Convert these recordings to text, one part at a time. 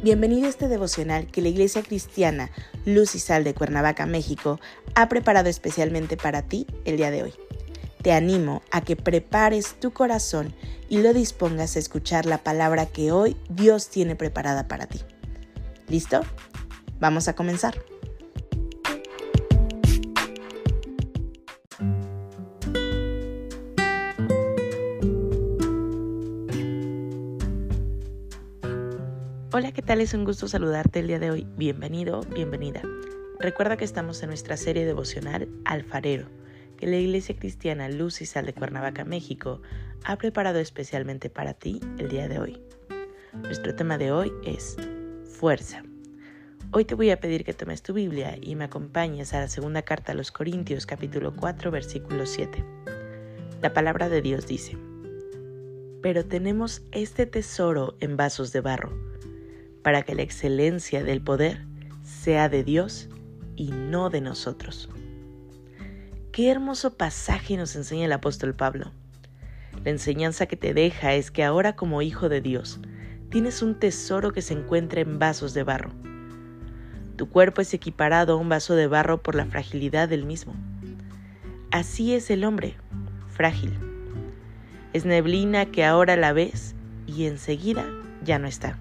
Bienvenido a este devocional que la Iglesia Cristiana Luz y Sal de Cuernavaca, México, ha preparado especialmente para ti el día de hoy. Te animo a que prepares tu corazón y lo dispongas a escuchar la palabra que hoy Dios tiene preparada para ti. ¿Listo? Vamos a comenzar. Hola, ¿qué tal? Es un gusto saludarte el día de hoy. Bienvenido, bienvenida. Recuerda que estamos en nuestra serie devocional Alfarero, que la Iglesia Cristiana Luz y Sal de Cuernavaca, México, ha preparado especialmente para ti el día de hoy. Nuestro tema de hoy es Fuerza. Hoy te voy a pedir que tomes tu Biblia y me acompañes a la segunda carta a los Corintios capítulo 4 versículo 7. La palabra de Dios dice, Pero tenemos este tesoro en vasos de barro para que la excelencia del poder sea de Dios y no de nosotros. Qué hermoso pasaje nos enseña el apóstol Pablo. La enseñanza que te deja es que ahora como hijo de Dios tienes un tesoro que se encuentra en vasos de barro. Tu cuerpo es equiparado a un vaso de barro por la fragilidad del mismo. Así es el hombre, frágil. Es neblina que ahora la ves y enseguida ya no está.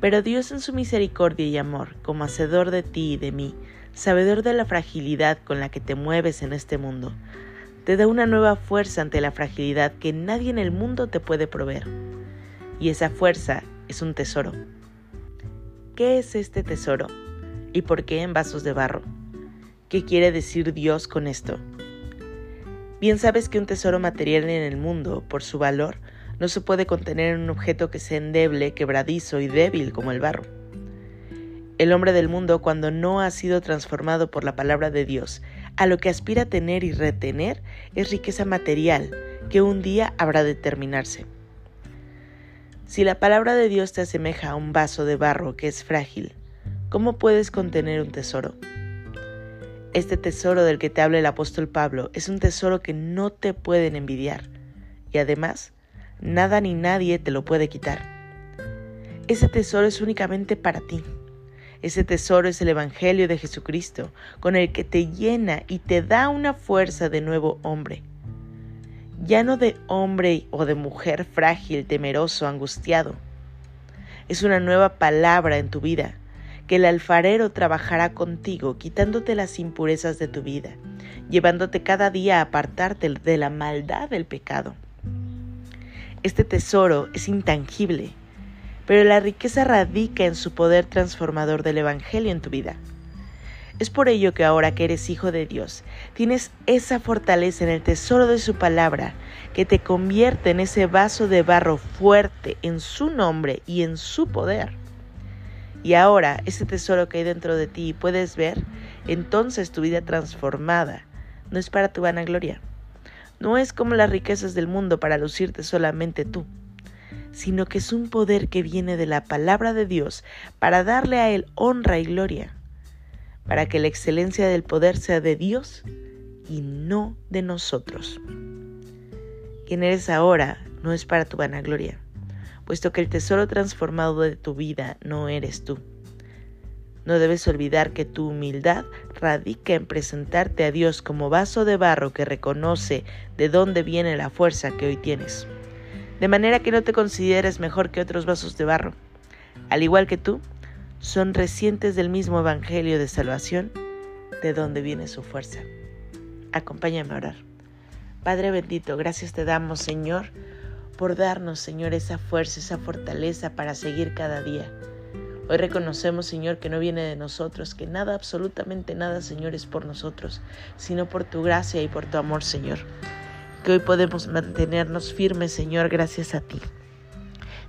Pero Dios en su misericordia y amor, como hacedor de ti y de mí, sabedor de la fragilidad con la que te mueves en este mundo, te da una nueva fuerza ante la fragilidad que nadie en el mundo te puede proveer. Y esa fuerza es un tesoro. ¿Qué es este tesoro? ¿Y por qué en vasos de barro? ¿Qué quiere decir Dios con esto? Bien sabes que un tesoro material en el mundo, por su valor, no se puede contener en un objeto que sea endeble, quebradizo y débil como el barro. El hombre del mundo, cuando no ha sido transformado por la palabra de Dios, a lo que aspira a tener y retener es riqueza material, que un día habrá de terminarse. Si la palabra de Dios te asemeja a un vaso de barro que es frágil, ¿cómo puedes contener un tesoro? Este tesoro del que te habla el apóstol Pablo es un tesoro que no te pueden envidiar y además Nada ni nadie te lo puede quitar. Ese tesoro es únicamente para ti. Ese tesoro es el Evangelio de Jesucristo, con el que te llena y te da una fuerza de nuevo hombre. Ya no de hombre o de mujer frágil, temeroso, angustiado. Es una nueva palabra en tu vida, que el alfarero trabajará contigo, quitándote las impurezas de tu vida, llevándote cada día a apartarte de la maldad del pecado. Este tesoro es intangible, pero la riqueza radica en su poder transformador del Evangelio en tu vida. Es por ello que ahora que eres hijo de Dios, tienes esa fortaleza en el tesoro de su palabra que te convierte en ese vaso de barro fuerte en su nombre y en su poder. Y ahora ese tesoro que hay dentro de ti puedes ver, entonces tu vida transformada no es para tu vanagloria, no es como las riquezas del mundo para lucirte solamente tú, sino que es un poder que viene de la palabra de Dios para darle a Él honra y gloria, para que la excelencia del poder sea de Dios y no de nosotros. Quien eres ahora no es para tu vanagloria, puesto que el tesoro transformado de tu vida no eres tú no debes olvidar que tu humildad radica en presentarte a Dios como vaso de barro que reconoce de dónde viene la fuerza que hoy tienes. De manera que no te consideres mejor que otros vasos de barro. Al igual que tú, son recientes del mismo Evangelio de salvación, de dónde viene su fuerza. Acompáñame a orar. Padre bendito, gracias te damos, Señor, por darnos, Señor, esa fuerza, esa fortaleza para seguir cada día Hoy reconocemos, Señor, que no viene de nosotros, que nada, absolutamente nada, Señor, es por nosotros, sino por tu gracia y por tu amor, Señor. Que hoy podemos mantenernos firmes, Señor, gracias a ti.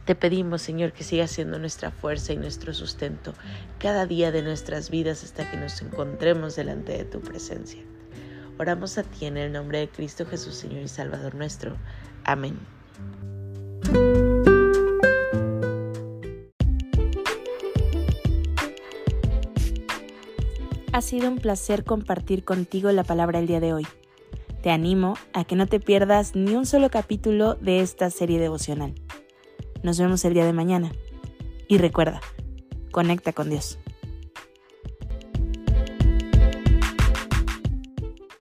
Te pedimos, Señor, que siga siendo nuestra fuerza y nuestro sustento cada día de nuestras vidas hasta que nos encontremos delante de tu presencia. Oramos a ti en el nombre de Cristo Jesús, Señor y Salvador nuestro. Amén. Ha sido un placer compartir contigo la palabra el día de hoy. Te animo a que no te pierdas ni un solo capítulo de esta serie devocional. Nos vemos el día de mañana. Y recuerda, conecta con Dios.